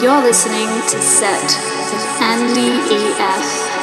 You're listening to Set with Andy EF.